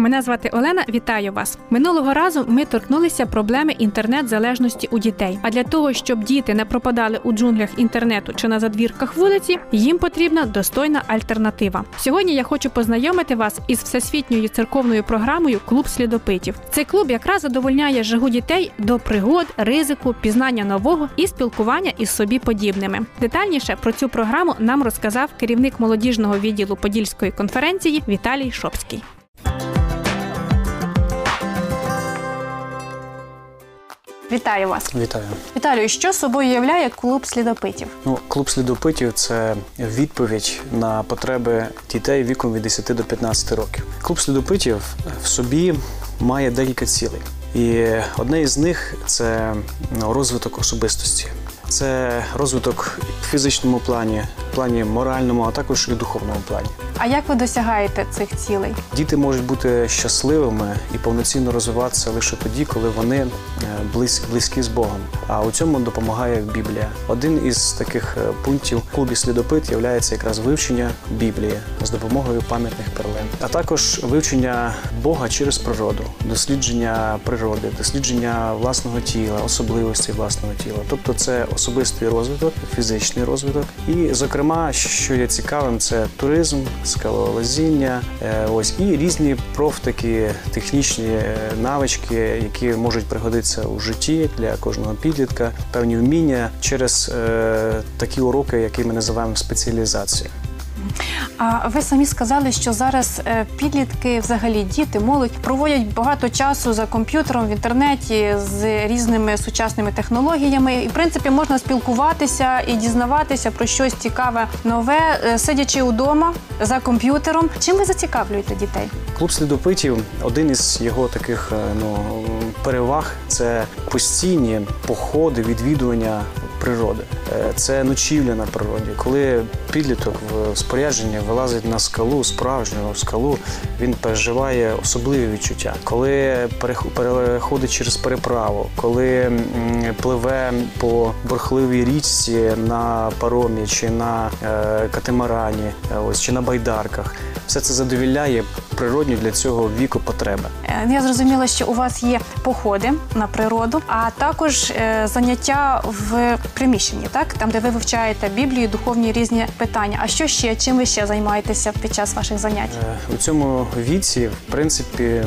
Мене звати Олена. Вітаю вас. Минулого разу ми торкнулися проблеми інтернет-залежності у дітей. А для того, щоб діти не пропадали у джунглях інтернету чи на задвірках вулиці, їм потрібна достойна альтернатива. Сьогодні я хочу познайомити вас із всесвітньою церковною програмою Клуб слідопитів. Цей клуб якраз задовольняє жагу дітей до пригод, ризику, пізнання нового і спілкування із собі подібними. Детальніше про цю програму нам розказав керівник молодіжного відділу Подільської конференції Віталій Шопський. Вітаю вас, Вітаю. Віталію. Що собою являє клуб слідопитів? Ну, клуб слідопитів це відповідь на потреби дітей віком від 10 до 15 років. Клуб слідопитів в собі має декілька цілей, і одне із них це ну, розвиток особистості. Це розвиток в фізичному плані, в плані моральному, а також і духовному плані. А як ви досягаєте цих цілей? Діти можуть бути щасливими і повноцінно розвиватися лише тоді, коли вони е, близь- близькі з Богом. А у цьому допомагає Біблія. Один із таких е, пунктів в клубі слідопит є якраз вивчення Біблії з допомогою пам'ятних перлин, а також вивчення Бога через природу, дослідження природи, дослідження власного тіла, особливостей власного тіла. Тобто, це особистий розвиток, фізичний розвиток. І, зокрема, що є цікавим, це туризм, скалолазіння, е, ось і різні профтики, технічні е, навички, які можуть пригодитися у житті для кожного підлітка, певні вміння через е, такі уроки, які ми називаємо спеціалізація. А ви самі сказали, що зараз е, підлітки, взагалі діти, молодь проводять багато часу за комп'ютером в інтернеті з різними сучасними технологіями. І в принципі можна спілкуватися і дізнаватися про щось цікаве нове, е, сидячи вдома за комп'ютером. Чим ви зацікавлюєте дітей? Клуб слідопитів один із його таких е, ну, переваг це постійні походи, відвідування природи. Е, Це ночівля на природі. Коли підліток в спорядженні вилазить на скалу, справжню скалу, він переживає особливі відчуття. Коли переходить через переправу, коли пливе по бурхливій річці на паромі чи на е, катамарані, е, ось чи на байдарках, все це задовільняє природні для цього віку потреби. Я зрозуміла, що у вас є походи на природу, а також заняття в приміщенні, так там, де ви вивчаєте Біблію, духовні різні питання. А що ще? Чим ви ще займаєтеся під час ваших занять? Е, У цьому віці, в принципі,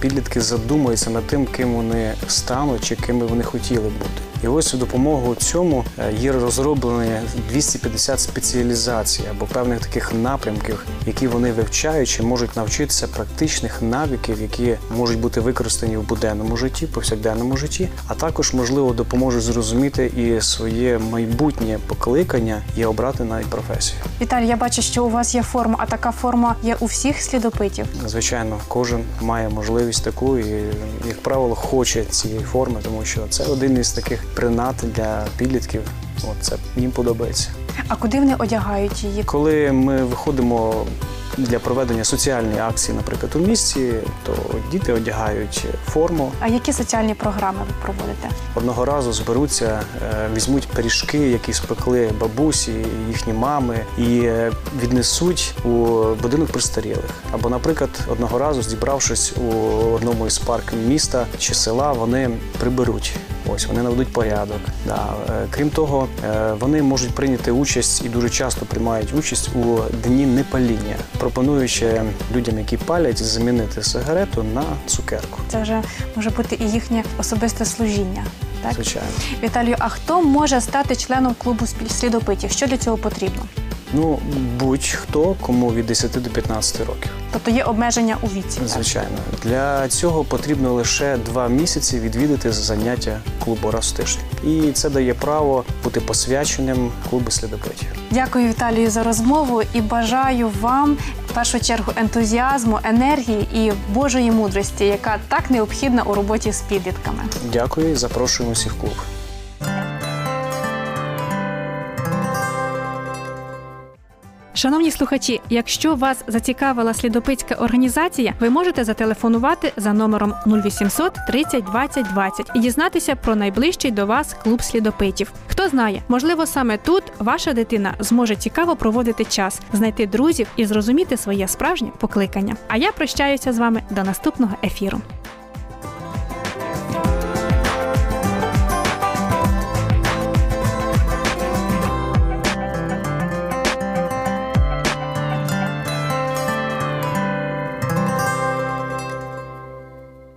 підлітки задумуються над тим, ким вони стануть чи ким вони хотіли бути. І ось у допомогу цьому е, є розроблені 250 спеціалізацій або певних таких напрямків, які вони вивчаючи, можуть навчитися практичних навиків, які можуть бути використані в буденному житті, повсякденному житті, а також можливо допоможуть зрозуміти і своє майбутнє покликання і обрати навіть професію. Віталій, я бачу, що у вас є форма, а така форма є у всіх слідопитів. Звичайно, кожен має можливість таку і, як правило, хоче цієї форми, тому що це один із таких принад для підлітків. От це їм подобається. А куди вони одягають її? Коли ми виходимо для проведення соціальної акції, наприклад, у місті, то діти одягають форму. А які соціальні програми ви проводите? Одного разу зберуться, е, візьмуть пиріжки, які спекли бабусі, їхні мами, і е, віднесуть у будинок престарілих. Або, наприклад, одного разу, зібравшись у одному із парків міста чи села, вони приберуть. Ось вони наведуть порядок. Да. е, Крім того, е, вони можуть прийняти участь і дуже часто приймають участь у дні непаління, пропонуючи людям, які палять, замінити сигарету на цукерку. Це вже може бути і їхнє особисте служіння. Так, Звичайно. Віталію, а хто може стати членом клубу слідопитів? Що для цього потрібно? Ну, будь-хто, кому від 10 до 15 років. Тобто є обмеження у віці. так? Звичайно, для цього потрібно лише два місяці відвідати заняття клубу раз в тиждень. І це дає право бути посвяченим клубу слідопитів. Дякую, Віталію, за розмову і бажаю вам в першу чергу ентузіазму, енергії і Божої мудрості, яка так необхідна у роботі з підлітками. Дякую і запрошуємо всіх в клуб. Шановні слухачі, якщо вас зацікавила слідопитська організація, ви можете зателефонувати за номером 0800 30 20 20 і дізнатися про найближчий до вас клуб слідопитів. Хто знає, можливо, саме тут ваша дитина зможе цікаво проводити час, знайти друзів і зрозуміти своє справжнє покликання. А я прощаюся з вами до наступного ефіру.